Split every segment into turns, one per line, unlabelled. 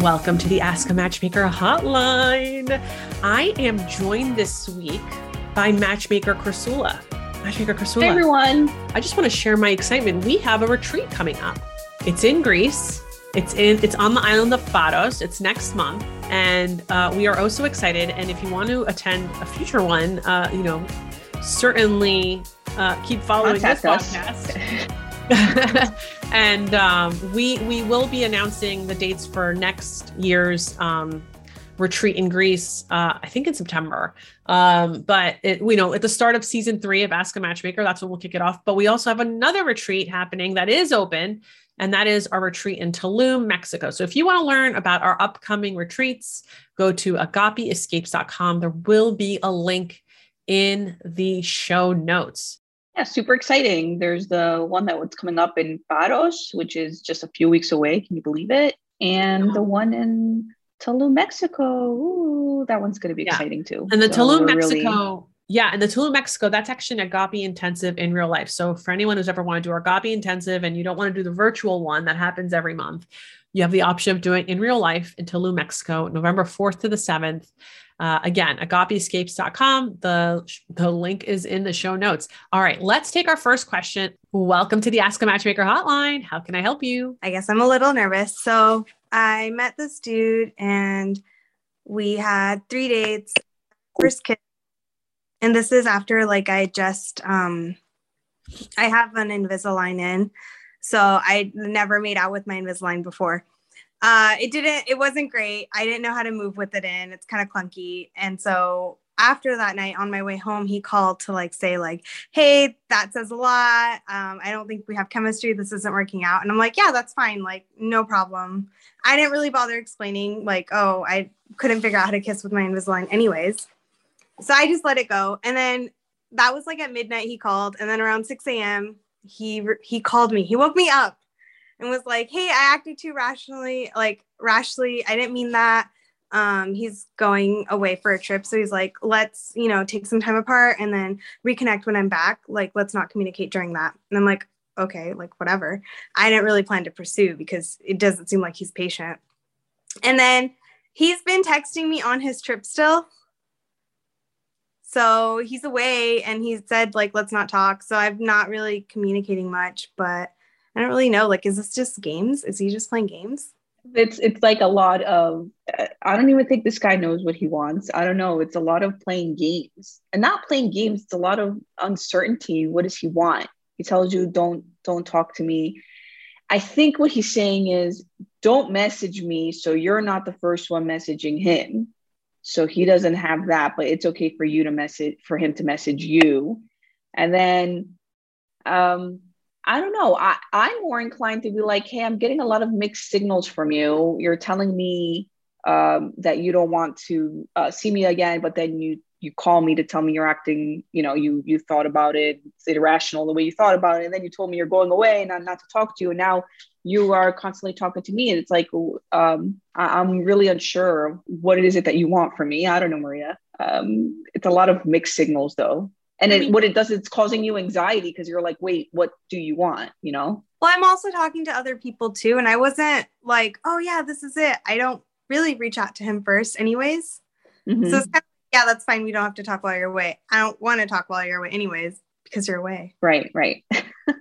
Welcome to the Ask a Matchmaker hotline. I am joined this week by matchmaker Chrysula. Matchmaker Chrysula.
Hey everyone.
I just want to share my excitement. We have a retreat coming up. It's in Greece. It's in it's on the island of Paros. It's next month. And uh, we are also excited. And if you want to attend a future one, uh, you know, certainly uh, keep following
Contact
this
us.
podcast. and um, we we will be announcing the dates for next year's um, retreat in Greece. Uh, I think in September. Um, but it, we know at the start of season three of Ask a Matchmaker, that's when we'll kick it off. But we also have another retreat happening that is open, and that is our retreat in Tulum, Mexico. So if you want to learn about our upcoming retreats, go to agapeescapes.com. There will be a link in the show notes.
Yeah, super exciting. There's the one that was coming up in Paros, which is just a few weeks away. Can you believe it? And the one in Tulum, Mexico. Ooh, that one's going to be
Yeah.
exciting too.
And the
So
Tulum,
we're really-
Mexico. Yeah, and the Tulum, Mexico, that's actually an Agape intensive in real life. So for anyone who's ever wanted to do a Agape intensive and you don't want to do the virtual one that happens every month, you have the option of doing it in real life in Tulum, Mexico, November 4th to the 7th. Uh, again, agapeescapes.com. The, the link is in the show notes. All right, let's take our first question. Welcome to the Ask a Matchmaker hotline. How can I help you?
I guess I'm a little nervous. So I met this dude and we had three dates, first kiss. And this is after like I just um I have an Invisalign in. So I never made out with my Invisalign before. Uh it didn't it wasn't great. I didn't know how to move with it in. It's kind of clunky. And so after that night on my way home, he called to like say like, "Hey, that says a lot. Um, I don't think we have chemistry. This isn't working out." And I'm like, "Yeah, that's fine. Like, no problem." I didn't really bother explaining like, "Oh, I couldn't figure out how to kiss with my Invisalign, anyways." So I just let it go. And then that was like at midnight. He called, and then around 6 a.m. he he called me. He woke me up and was like, "Hey, I acted too rationally, like rashly. I didn't mean that." um he's going away for a trip so he's like let's you know take some time apart and then reconnect when i'm back like let's not communicate during that and i'm like okay like whatever i didn't really plan to pursue because it doesn't seem like he's patient and then he's been texting me on his trip still so he's away and he said like let's not talk so i'm not really communicating much but i don't really know like is this just games? Is he just playing games?
It's it's like a lot of i don't even think this guy knows what he wants. I don't know. It's a lot of playing games. And not playing games it's a lot of uncertainty. What does he want? He tells you don't don't talk to me. I think what he's saying is don't message me so you're not the first one messaging him. So he doesn't have that but it's okay for you to message for him to message you. And then um I don't know. I, I'm more inclined to be like, hey, I'm getting a lot of mixed signals from you. You're telling me um, that you don't want to uh, see me again, but then you you call me to tell me you're acting, you know, you you thought about it, it's irrational the way you thought about it, and then you told me you're going away and not, not to talk to you, and now you are constantly talking to me, and it's like um, I, am really unsure what it is it that you want from me. I don't know, Maria. Um, it's a lot of mixed signals though, and it, what it does, it's causing you anxiety because you're like, wait, what do you want? You know.
Well, I'm also talking to other people too, and I wasn't like, oh yeah, this is it. I don't really reach out to him first, anyways. Mm-hmm. So it's kind of yeah, that's fine. We don't have to talk while you're away. I don't want to talk while you're away, anyways, because you're away.
Right, right.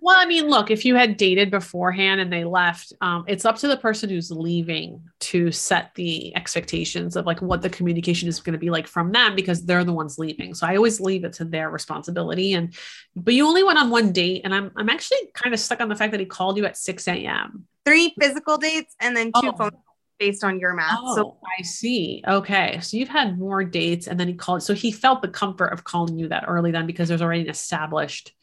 well, I mean, look, if you had dated beforehand and they left, um, it's up to the person who's leaving to set the expectations of like what the communication is going to be like from them because they're the ones leaving. So I always leave it to their responsibility. And but you only went on one date, and I'm I'm actually kind of stuck on the fact that he called you at 6 a.m.
Three physical dates and then two oh. phone based on your math.
Oh,
so
I see. Okay. So you've had more dates and then he called. So he felt the comfort of calling you that early then because there's already an established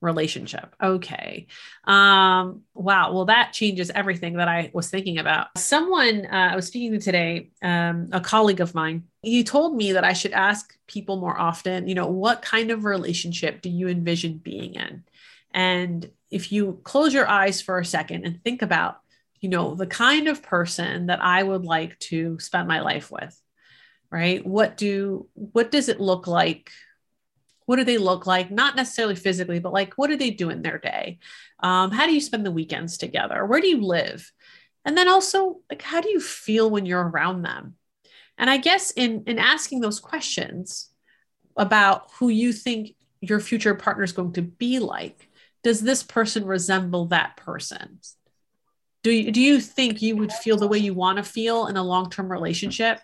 relationship. Okay. Um, wow. Well, that changes everything that I was thinking about. Someone uh, I was speaking to today, um, a colleague of mine, he told me that I should ask people more often, you know, what kind of relationship do you envision being in? And if you close your eyes for a second and think about you know, the kind of person that I would like to spend my life with, right? What do, what does it look like? What do they look like? Not necessarily physically, but like, what do they do in their day? Um, how do you spend the weekends together? Where do you live? And then also, like, how do you feel when you're around them? And I guess in, in asking those questions about who you think your future partner is going to be like, does this person resemble that person? Do you, do you think you would feel the way you want to feel in a long-term relationship?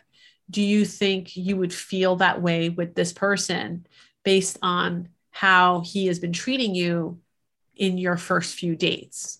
Do you think you would feel that way with this person based on how he has been treating you in your first few dates?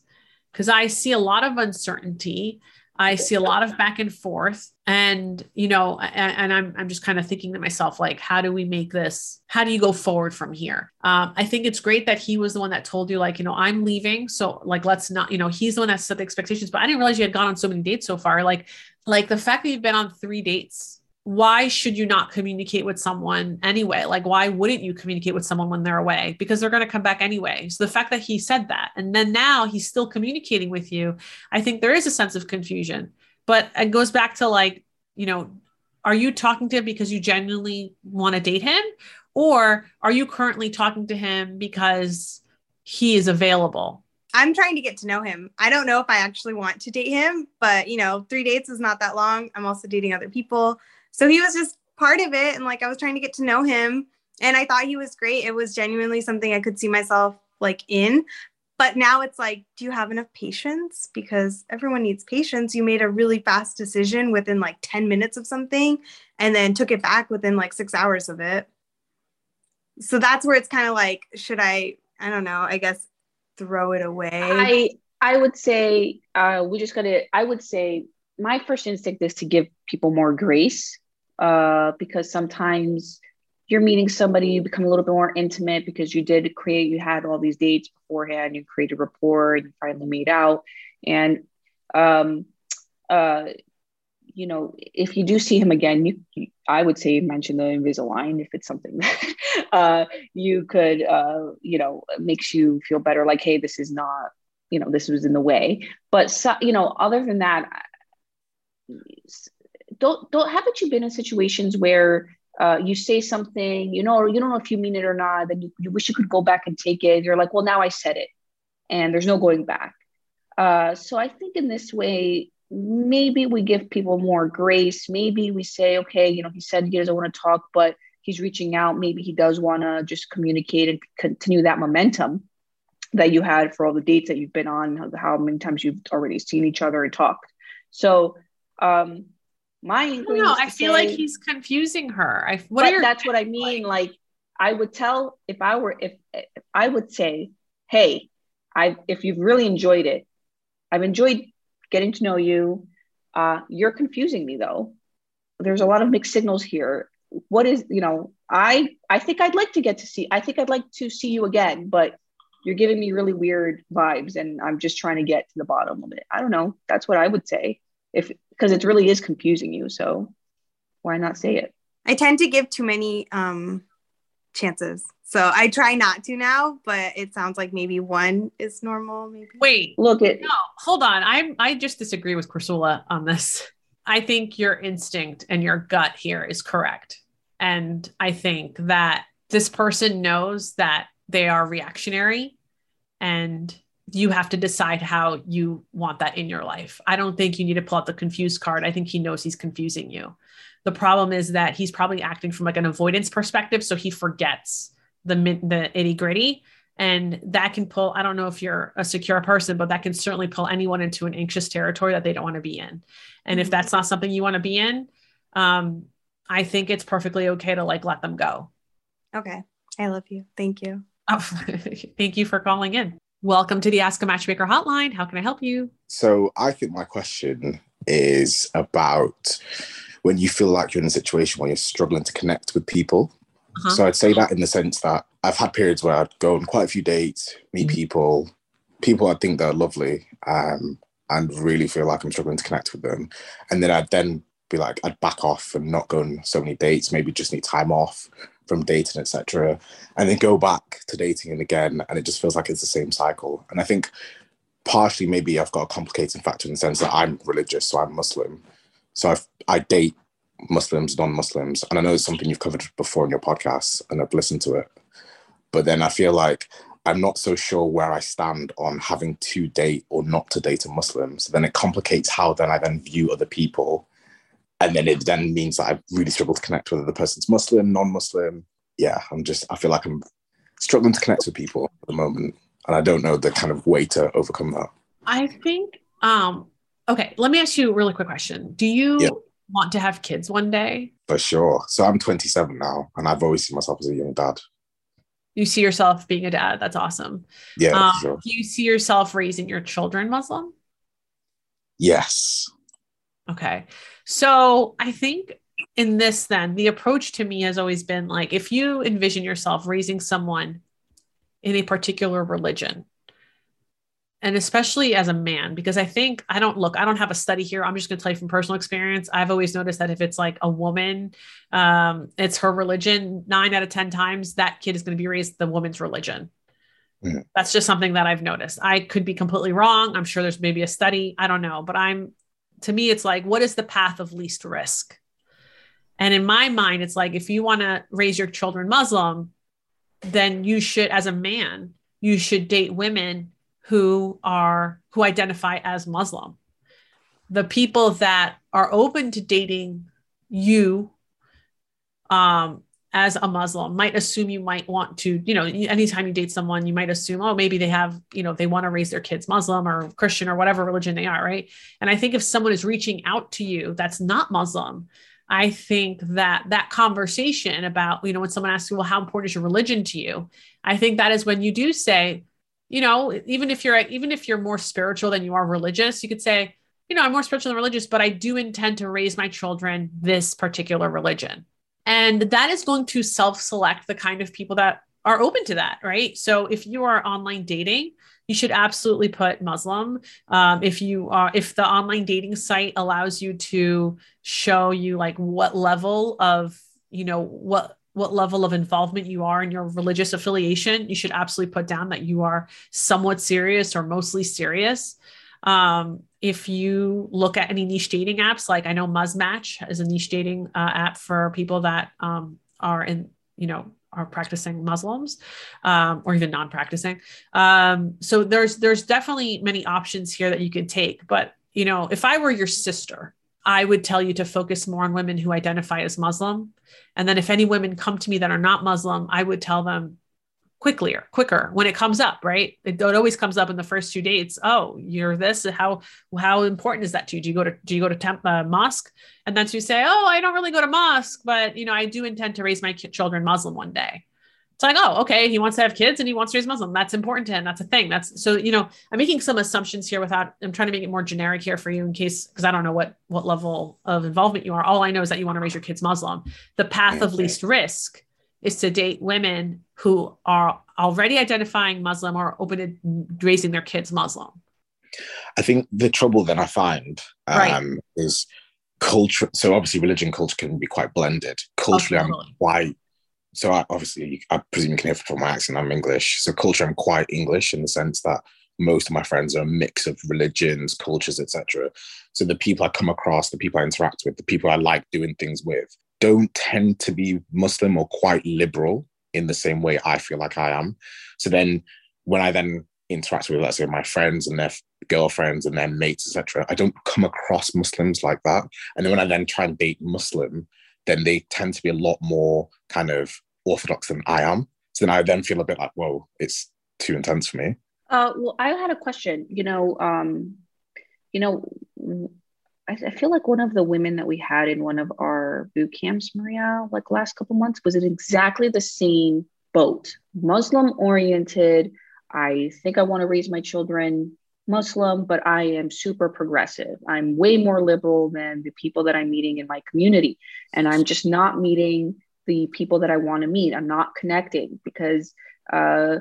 Because i see a lot of uncertainty. I see a lot of back and forth. And, you know, and, and, I'm, I'm just kind of thinking to myself, like, how do we make this? How do you go forward from here? Um, I think it's great that he was the one that told you, like, you know, I'm leaving. So, like, let's not, you know, he's the one that set the expectations. But I didn't realize you had gone on so many dates so far. Like, like the fact that you've been on three dates why should you not communicate with someone anyway? Like, why wouldn't you communicate with someone when they're away? Because they're going to come back anyway. So the fact that he said that, and then now he's still communicating with you, I think there is a sense of confusion. But it goes back to like, you know, are you talking to him because you genuinely want to date him? Or are you currently talking to him because he is available?
I'm trying to get to know him. I don't know if I actually want to date him, but you know, three dates is not that long. I'm also dating other people. So he was just part of it. And like I was trying to get to know him. And I thought he was great. It was genuinely something I could see myself like in. But now it's like, do you have enough patience? Because everyone needs patience. You made a really fast decision within like 10 minutes of something and then took it back within like six hours of it. So that's where it's kind of like, should I, I don't know, I guess throw it away?
I I would say uh, we just gotta. I would say my first instinct is to give people more grace uh, because sometimes you're meeting somebody, you become a little bit more intimate because you did create, you had all these dates beforehand, you created rapport, you finally made out. And, um, uh, you know, if you do see him again, you, you I would say mention the Invisalign if it's something that uh, you could, uh, you know, makes you feel better. Like, hey, this is not, you know, this was in the way. But so, you know, other than that, don't don't haven't you been in situations where uh, you say something, you know, or you don't know if you mean it or not, then you, you wish you could go back and take it. You're like, well, now I said it, and there's no going back. Uh, so I think in this way, maybe we give people more grace. Maybe we say, okay, you know, he said he doesn't want to talk, but he's reaching out. Maybe he does want to just communicate and continue that momentum that you had for all the dates that you've been on, how many times you've already seen each other and talked. So um, my
no, I feel say, like he's confusing her. I
what your, that's what I mean. Like, like I would tell if I were if, if I would say, hey, I if you've really enjoyed it, I've enjoyed getting to know you. Uh, you're confusing me though. There's a lot of mixed signals here. What is you know? I I think I'd like to get to see. I think I'd like to see you again, but you're giving me really weird vibes, and I'm just trying to get to the bottom of it. I don't know. That's what I would say if because it really is confusing you. So why not say it?
I tend to give too many um, chances. So I try not to now, but it sounds like maybe one is normal. Maybe.
Wait,
Look at
no, hold on. I I just disagree with Chrysula on this. I think your instinct and your gut here is correct. And I think that this person knows that they are reactionary and you have to decide how you want that in your life. I don't think you need to pull out the confused card. I think he knows he's confusing you. The problem is that he's probably acting from like an avoidance perspective. So he forgets the, the itty gritty and that can pull i don't know if you're a secure person but that can certainly pull anyone into an anxious territory that they don't want to be in and if that's not something you want to be in um, i think it's perfectly okay to like let them go
Okay. I love you. Thank you.
oh, thank you for calling in welcome to the ask a matchmaker hotline how can i help you
So I think my question is about when you feel like you're in a situation where you're struggling to connect with people.
Uh-huh.
So I'd say that in the sense that I've had periods where I'd go on quite a few dates, meet
Mhm.
people, people I think they're lovely, um, and really feel like I'm struggling to connect with them. And then I'd then be like, I'd back off and not go on so many dates, maybe just need time off from dating, etc. And then go back to dating and again, and it just feels like it's the same cycle. And I think partially maybe I've got a complicating factor in the sense that I'm religious, so I'm Muslim. So I've, I date Muslims, non-Muslims, and I know it's something you've covered before in your podcast, and I've listened to it. But then I feel like I'm not so sure where I stand on having to date or not to date a Muslim. So then it complicates how then I then view other people, and then it then means that I really struggle to connect whether the person's Muslim, non-Muslim. Yeah, I'm just I feel like I'm struggling to connect with people at the moment, and I don't know the kind of way to overcome that.
i think um okay let me ask you a really quick question do you
Yeah.
want to have kids one day
For sure. So I'm 27 now, and I've always seen myself as a young dad.
you see yourself being a dad that's awesome
Yeah,
um,
for sure.
do you see yourself raising your children muslim
Yes.
Okay. So I think in this, then, the approach to me has always been like if you envision yourself raising someone in a particular religion, and especially as a man, because I think I don't look, I don't have a study here. I'm just going to tell you from personal experience. I've always noticed that if it's like a woman, um, it's her religion, nine out of 10 times that kid is going to be raised the woman's religion.
Mhm.
That's just something that I've noticed. I could be completely wrong. I'm sure there's maybe a study. I don't know, but I'm to me, it's like, what is the path of least risk? And in my mind, it's like, if you want to raise your children Muslim, then you should, as a man, you should date women who are, who identify as Muslim. The people that are open to dating you um, as a Muslim might assume you might want to, you know, anytime you date someone, you might assume, oh, maybe they have, you know, they want to raise their kids Muslim or Christian or whatever religion they are, right? And I think if someone is reaching out to you that's not Muslim, I think that that conversation about, you know, when someone asks you, well, how important is your religion to you? I think that is when you do say, you know, even if you're even if you're more spiritual than you are religious, you could say, you know, I'm more spiritual than religious, but I do intend to raise my children this particular religion. And that is going to self-select the kind of people that are open to that, right? So if you are online dating, you should absolutely put Muslim. Um, if you are, if the online dating site allows you to show you like what level of, you know, what what level of involvement you are in your religious affiliation, you should absolutely put down that you are somewhat serious or mostly serious. Um, if you look at any niche dating apps, like I know Muzmatch is a niche dating uh, app for people that um, are in, you know, are practicing Muslims um, or even non-practicing. Um, so there's there's definitely many options here that you could take. But you know, if I were your sister, I would tell you to focus more on women who identify as Muslim. And then if any women come to me that are not Muslim, I would tell them quickly quicker when it comes up, right? It, it always comes up in the first two dates. Oh, you're this. How how important is that to you? Do you go to do you go to temp, uh, mosque? And then you say, oh, I don't really go to mosque, but you know, I do intend to raise my children Muslim one day. It's like, oh, okay, he wants to have kids and he wants to raise Muslim. That's important to him. That's a thing. That's so, you know, I'm making some assumptions here without I'm trying to make it more generic here for you in case because I don't know what what level of involvement you are. All I know is that you want to raise your kids Muslim. The path of least risk is to date women who are already identifying Muslim or open to raising their kids Muslim.
I think the trouble that I find um,
Right.
is culture. So obviously, religion culture can be quite blended. Culturally, oh, totally. I'm white. So I, obviously, I presume you can hear from my accent. I'm English. So culture, I'm quite English in the sense that most of my friends are a mix of religions, cultures, etc. So the people I come across, the people I interact with, the people I like doing things with, don't tend to be Muslim or quite liberal in the same way I feel like I am. So then when I then interact with, let's say, my friends and their girlfriends and their mates, etc., I don't come across Muslims like that. And then when I then try and date Muslim, then they tend to be a lot more kind of orthodox than I am. So then I then feel a bit like, whoa, it's too intense for me.
Uh, well, I had a question. You know, um, you know, I, I, feel like one of the women that we had in one of our boot camps, Maria, like last couple months, was in exactly the same boat. Muslim oriented. I think I want to raise my children Muslim, but I am super progressive. I'm way more liberal than the people that I'm meeting in my community, and I'm just not meeting the people that I want to meet. I'm not connecting because, uh,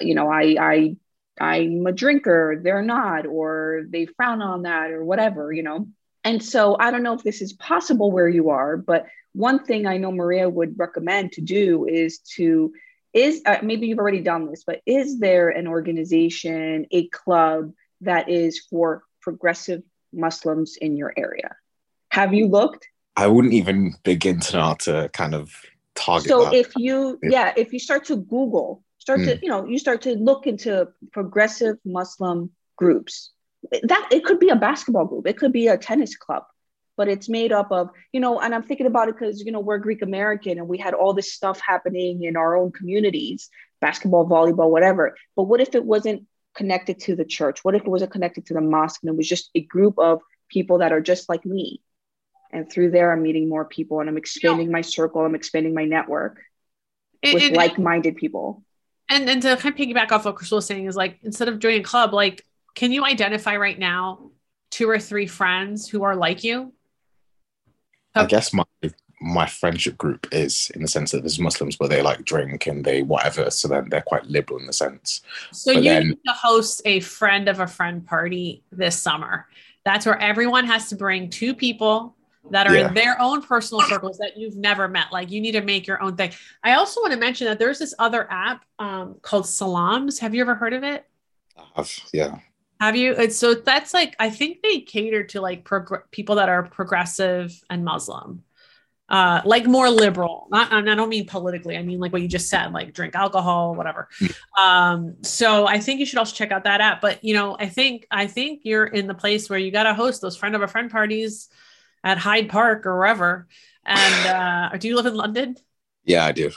you know, I I I'm a drinker, they're not, or they frown on that, or whatever, you know. And so I don't know if this is possible where you are, but one thing I know Maria would recommend to do is to is uh, maybe you've already done this, but is there an organization, a club that is for progressive Muslims in your area? Have you looked?
I wouldn't even begin to know to kind of target.
So
that.
if you, yeah, if you start to Google start mm. to you know you start to look into progressive muslim groups that it could be a basketball group. It could be a tennis club. But it's made up of you know and i'm thinking about it because you know we're greek american and we had all this stuff happening in our own communities basketball volleyball whatever. But what if it wasn't connected to the church? What if it wasn't connected to the mosque and it was just a group of people that are just like me? And through there i'm meeting more people and i'm expanding you know, my circle. I'm expanding my network it, with it, like-minded people.
And and to kind of piggyback off what Chrysula was saying is like instead of joining a club, like can you identify right now two or three friends who are like you?
I guess my my friendship group is in the sense that there's Muslims, but they like drink and they whatever. So then they're quite liberal in the sense.
So but you then, need to host a friend of a friend party this summer. That's where everyone has to bring two people that are yeah. in their own personal circles that you've never met. Like you need to make your own thing. I also want to mention that there's this other app um, called Salams. Have you ever heard of it?
I've, yeah.
Have you? It's, so that's like I think they cater to like prog- people that are progressive and Muslim, uh, like more liberal. Not I don't mean politically. I mean like what you just said, like drink alcohol, whatever. Um, so I think you should also check out that app. But you know, I think I think you're in the place where you got to host those friend of a friend parties at Hyde Park or wherever. And uh, do you live in London?
Yeah, I do.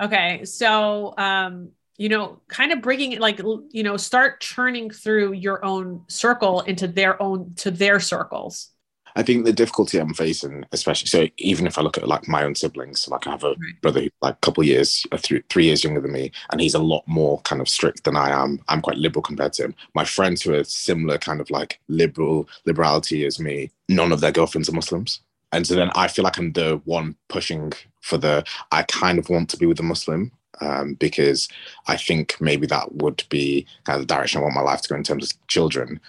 Okay, so um, you know, kind of bringing it like you know, start churning through your own circle into their own to their circles.
I think the difficulty I'm facing, especially so, even if I look at like my own siblings, like I have a right. brother like a couple years, uh, three, three years younger than me, and he's a lot more kind of strict than I am. I'm quite liberal compared to him. My friends who are similar kind of like liberal liberality as me, none of their girlfriends are Muslims, and so then I feel like I'm the one pushing for the. I kind of want to be with a Muslim, um, because I think maybe that would be kind of the direction I want my life to go in terms of children.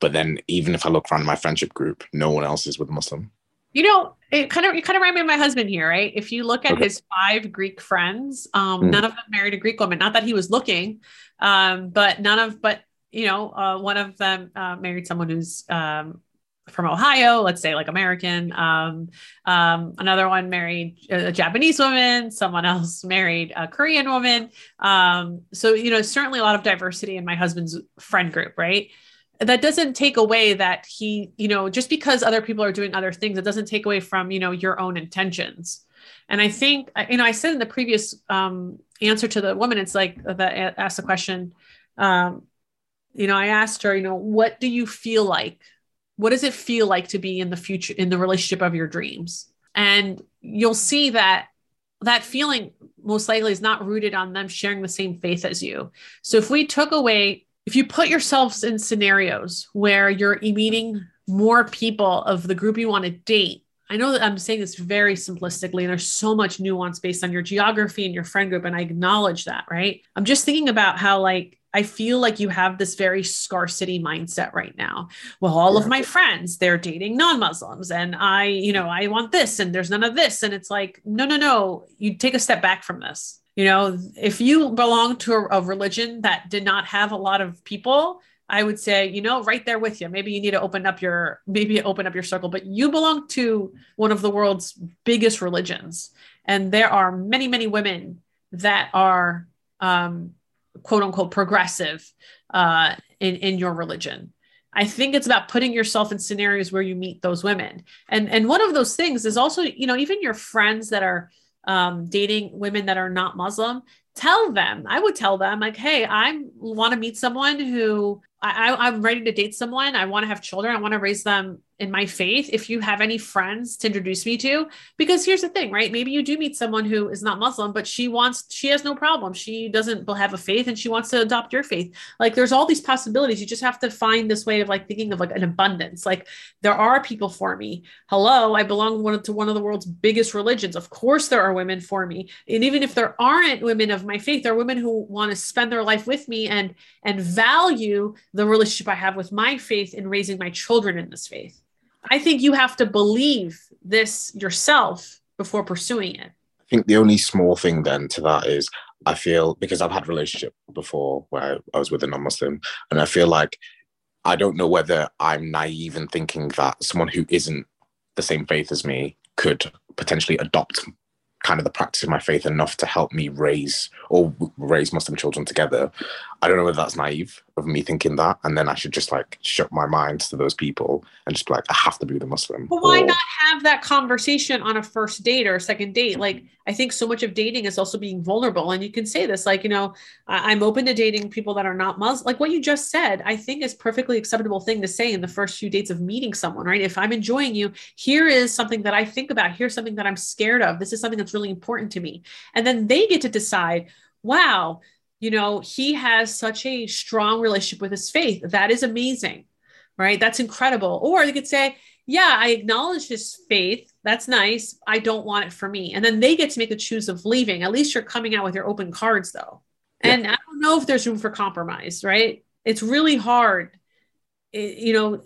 But then even if I look around my friendship group, no one else is with a Muslim.
You know, it kind of you kind of remind me of my husband here, right? If you look at okay. his five Greek friends, um, mm. none of them married a Greek woman. Not that he was looking, um, but none of but you know, uh, one of them uh, married someone who's um, from Ohio, let's say like American. Um, um, another one married a Japanese woman. Someone else married a Korean woman. Um, so you know, certainly a lot of diversity in my husband's friend group, right? that doesn't take away that he you know just because other people are doing other things it doesn't take away from you know your own intentions and i think you know i said in the previous um, answer to the woman it's like that asked the question um, you know i asked her you know what do you feel like what does it feel like to be in the future in the relationship of your dreams and you'll see that that feeling most likely is not rooted on them sharing the same faith as you so if we took away if you put yourselves in scenarios where you're meeting more people of the group you want to date I know that I'm saying this very simplistically, and there's so much nuance based on your geography and your friend group, and I acknowledge that, right? I'm just thinking about how, like, I feel like you have this very scarcity mindset right now. Well, all yeah. of my friends, they're dating non-Muslims and I, you know, I want this and there's none of this and it's like, no, no, no, you take a step back from this. You know, if you belong to a, a religion that did not have a lot of people, I would say, you know, right there with you. Maybe you need to open up your maybe open up your circle, but you belong to one of the world's biggest religions. And there are many, many women that are um, quote unquote progressive uh, in in your religion. I think it's about putting yourself in scenarios where you meet those women, and and one of those things is also you know even your friends that are um, dating women that are not Muslim. Tell them, I would tell them like, hey, I want to meet someone who I, I'm ready to date someone. I want to have children. I want to raise them in my faith. If you have any friends to introduce me to because here's the thing right? Maybe you do meet someone who is not muslim but she wants she has no problem. She doesn't have a faith and she wants to adopt your faith. Like there's all these possibilities. You just have to find this way of like thinking of like an abundance. Like there are people for me. Hello i belong to one of the world's biggest religions. Of course there are women for me. And even if there aren't women of my faith are women who want to spend their life with me and and value the relationship i have with my faith in raising my children in this faith I think you have to believe this yourself before pursuing it.
I think the only small thing then to that is I feel because I've had relationship before where I was with a non-Muslim, and I feel like I don't know whether I'm naive in thinking that someone who isn't the same faith as me could potentially adopt kind of the practice of my faith enough to help me raise or raise Muslim children together. I don't know whether that's naive of me thinking that, and then I should just like shut my mind to those people and just be like, I have to be the Muslim.
But why or, not have that conversation on a first date or a second date? Like, I think so much of dating is also being vulnerable, and you can say this, like, you know, I'm open to dating people that are not Muslim. Like what you just said, I think is perfectly acceptable thing to say in the first few dates of meeting someone, right? If I'm enjoying you, here is something that I think about. Here's something that I'm scared of. This is something that's really important to me, and then they get to decide. Wow, you know, he has such a strong relationship with his faith. That is amazing, right? That's incredible. Or they could say, yeah, I acknowledge his faith. That's nice. I don't want it for me. And then they get to make the choose of leaving. At least you're coming out with your open cards, though. Yeah. And I don't know if there's room for compromise, right? It's really hard. It, you know,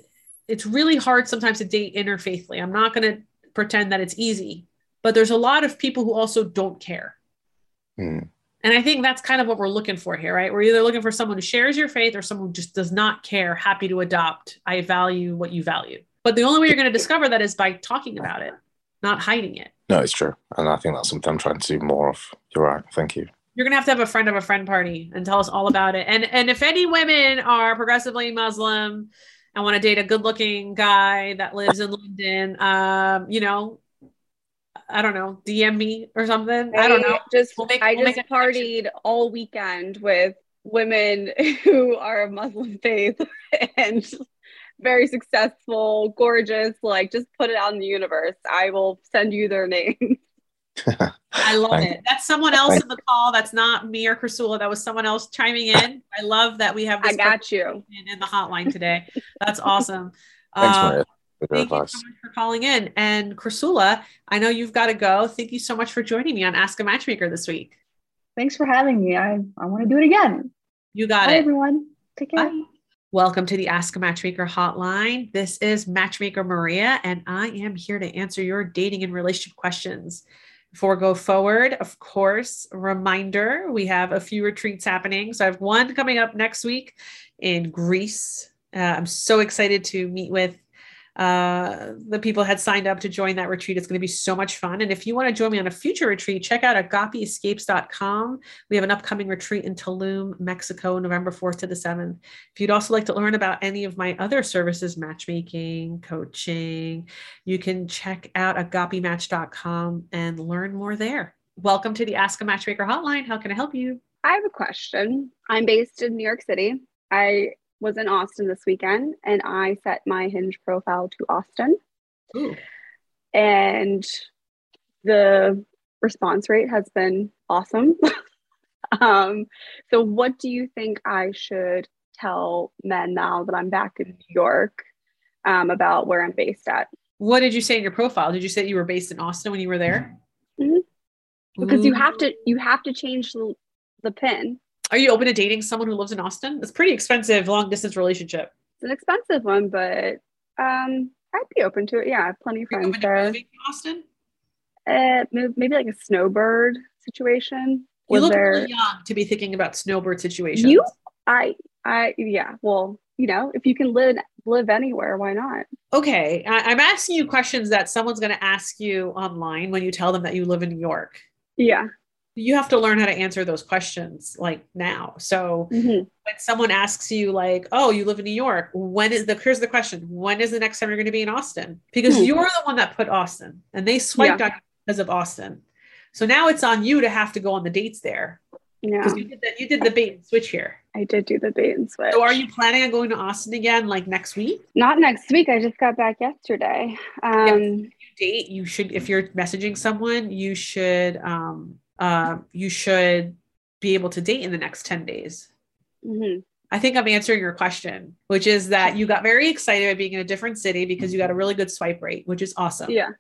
it's really hard sometimes to date interfaithly. I'm not going to pretend that it's easy, but there's a lot of people who also don't care. Mm. And I think that's kind of what we're looking for here, right? We're either looking for someone who shares your faith or someone who just does not care, happy to adopt. I value what you value. But the only way you're going to discover that is by talking about it, not hiding it.
No, it's true. And I think that's something I'm trying to do more of. You're right. Thank you.
You're gonna have to have a friend of a friend party and tell us all about it. And and if any women are progressively Muslim and want to date a good looking guy that lives in London, um, you know, I don't know, DM me or something. I, I don't know.
Just we'll make, I we'll just partied all weekend with women who are of Muslim faith and very successful, gorgeous. Like, just put it out in the universe. I will send you their names.
I love it. That's someone else in the call. That's not me or Chrysula. That was someone else chiming in. I love that we have
this I got you
in, in the hotline today. That's awesome.
Thanks, uh, Maria.
Thank you so much for calling in. And Chrysula, I know you've got to go. Thank you so much for joining me on Ask a Matchmaker this week.
Thanks for having me. I, I want to do it again.
You got
Bye,
it.
everyone. Take care. Bye.
Welcome to the Ask a Matchmaker hotline. This is Matchmaker Maria, and I am here to answer your dating and relationship questions. Before we go forward, of course, reminder we have a few retreats happening. So I have one coming up next week in Greece. Uh, I'm so excited to meet with uh, the people had signed up to join that retreat. It's going to be so much fun. And if you want to join me on a future retreat, check out agapeescapes.com. We have an upcoming retreat in Tulum, Mexico, November 4th to the 7th. If you'd also like to learn about any of my other services, matchmaking, coaching, you can check out agapematch.com and learn more there. Welcome to the Ask a Matchmaker hotline. How can I help you?
I have a question. I'm based in New York City. I was in Austin this weekend and I set my Hinge profile to Austin. Ooh. And the response rate has been awesome. um, so, what do you think I should tell men now that I'm back in New York um, about where I'm based at?
What did you say in your profile? Did you say you were based in Austin when you were there?
Mhm. Because you have to you have to change the, the pin.
Are you open to dating someone who lives in Austin? It's pretty expensive long distance relationship.
It's an expensive one, but um, I'd be open to it. Yeah, I have plenty of
Are you
friends
open
there.
Austin?
Uh, maybe like a snowbird situation.
You
Was
look
there?
really young to be thinking about snowbird situations.
You, I, I, yeah. Well, you know, if you can live live anywhere, why not?
okay? I, I'm asking you questions that someone's going to ask you online when you tell them that you live in New York.
Yeah.
You have to learn how to answer those questions like now. So
Mhm.
when someone asks you like, "Oh, you live in New York. When is the here's the question. When is the next time you're going to be in Austin?" Because
Hmm.
you're the one that put Austin and they swiped
Yeah.
on because of Austin. So now it's on you to have to go on the dates there.
Yeah.
You did that you did the bait and switch here.
I did do the bait and switch.
So are you planning on going to Austin again like next week?
Not next week. I just got back yesterday. Um,
date you should if you're messaging someone you should um uh you should be able to date in the next 10 days
mhm.
i think i'm answering your question which is that you got very excited about being in a different city because you got a really good swipe rate which is awesome
Yeah.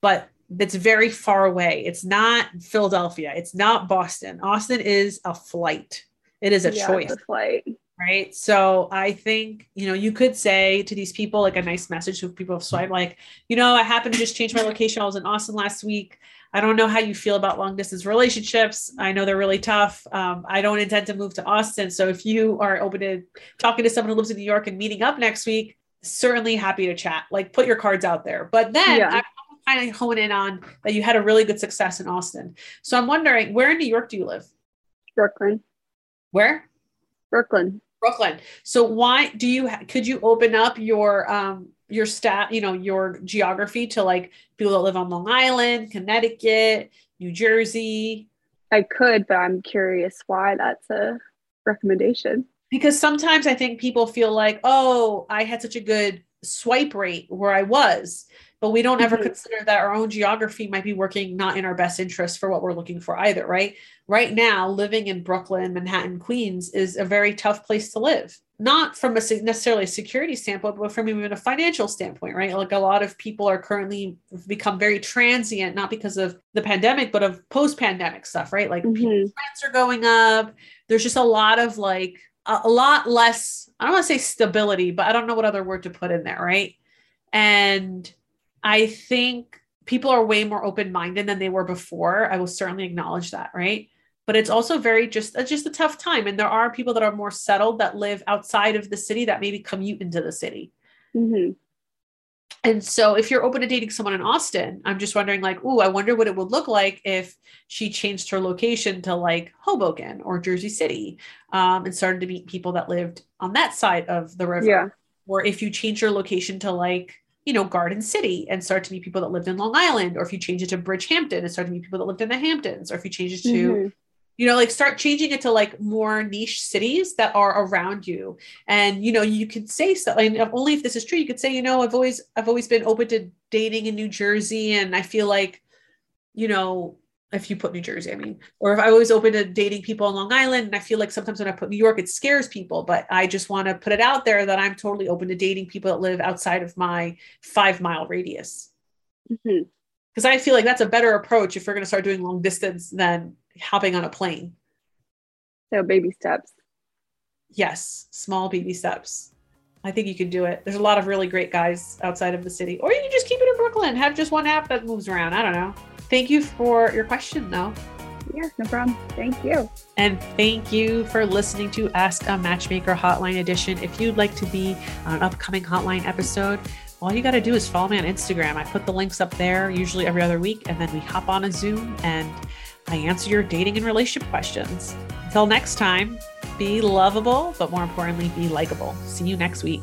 but it's very far away it's not philadelphia it's not boston austin is a flight it is a
Yeah,
choice
it's a flight.
right? So I think, you know, you could say to these people like a nice message to people of swipe, like, you know, I happened to just change my location. I was in Austin last week. I don't know how you feel about long distance relationships. I know they're really tough. Um, I don't intend to move to Austin. So if you are open to talking to someone who lives in New York and meeting up next week, certainly happy to chat. Like put your cards out there. But then
Yeah.
I kind of hone in on that you had a really good success in Austin. So I'm wondering, where in New York do you live?
Brooklyn.
Where?
Brooklyn.
Brooklyn. So why do you could you open up your um your stat, you know, your geography to like people that live on Long Island, Connecticut, New Jersey?
I could, but I'm curious why that's a recommendation.
Because sometimes I think people feel like, "Oh, I had such a good swipe rate where I was." But we don't ever
Mhm.
consider that our own geography might be working not in our best interest for what we're looking for either, right? Right now, living in Brooklyn, Manhattan, Queens is a very tough place to live. Not from a necessarily a security standpoint, but from even a financial standpoint, right? Like a lot of people are currently become very transient, not because of the pandemic, but of post-pandemic stuff, right? Like
Mhm.
rents are going up. There's just a lot of like a lot less. I don't want to say stability, but I don't know what other word to put in there, right? And I think people are way more open-minded than they were before. I will certainly acknowledge that, right? But it's also very just it's just a tough time. And there are people that are more settled that live outside of the city that maybe commute into the city.
hmm
And so if you're open to dating someone in Austin, I'm just wondering like, ooh, I wonder what it would look like if she changed her location to like Hoboken or Jersey City um, and started to meet people that lived on that side of the river.
Yeah.
Or if you change your location to like, you know, Garden City and start to meet people that lived in Long Island, or if you change it to Bridgehampton and start to meet people that lived in the Hamptons, or if you change it to
Mhm.
you know like start changing it to like more niche cities that are around you and you know you could say stuff like only if this is true you could say you know i've always i've always been open to dating in new jersey and i feel like you know if you put new jersey i mean or if i was open to dating people on long island and i feel like sometimes when i put new york it scares people but i just want to put it out there that i'm totally open to dating people that live outside of my five mile radius
mm-hmm.
because i feel like that's a better approach if we're going to start doing long distance than hopping on a plane
So baby steps.
Yes, small baby steps. I think you can do it. There's a lot of really great guys outside of the city. Or you can just keep it in Brooklyn, have just one app that moves around. I don't know. Thank you for your question, though.
Yeah, no problem. Thank you.
And thank you for listening to Ask a Matchmaker Hotline Edition. If you'd like to be on an upcoming hotline episode, all you got to do is follow me on Instagram. I put the links up there usually every other week, and then we hop on a Zoom and I answer your dating and relationship questions. Until next time, be lovable, but more importantly, be likable. See you next week.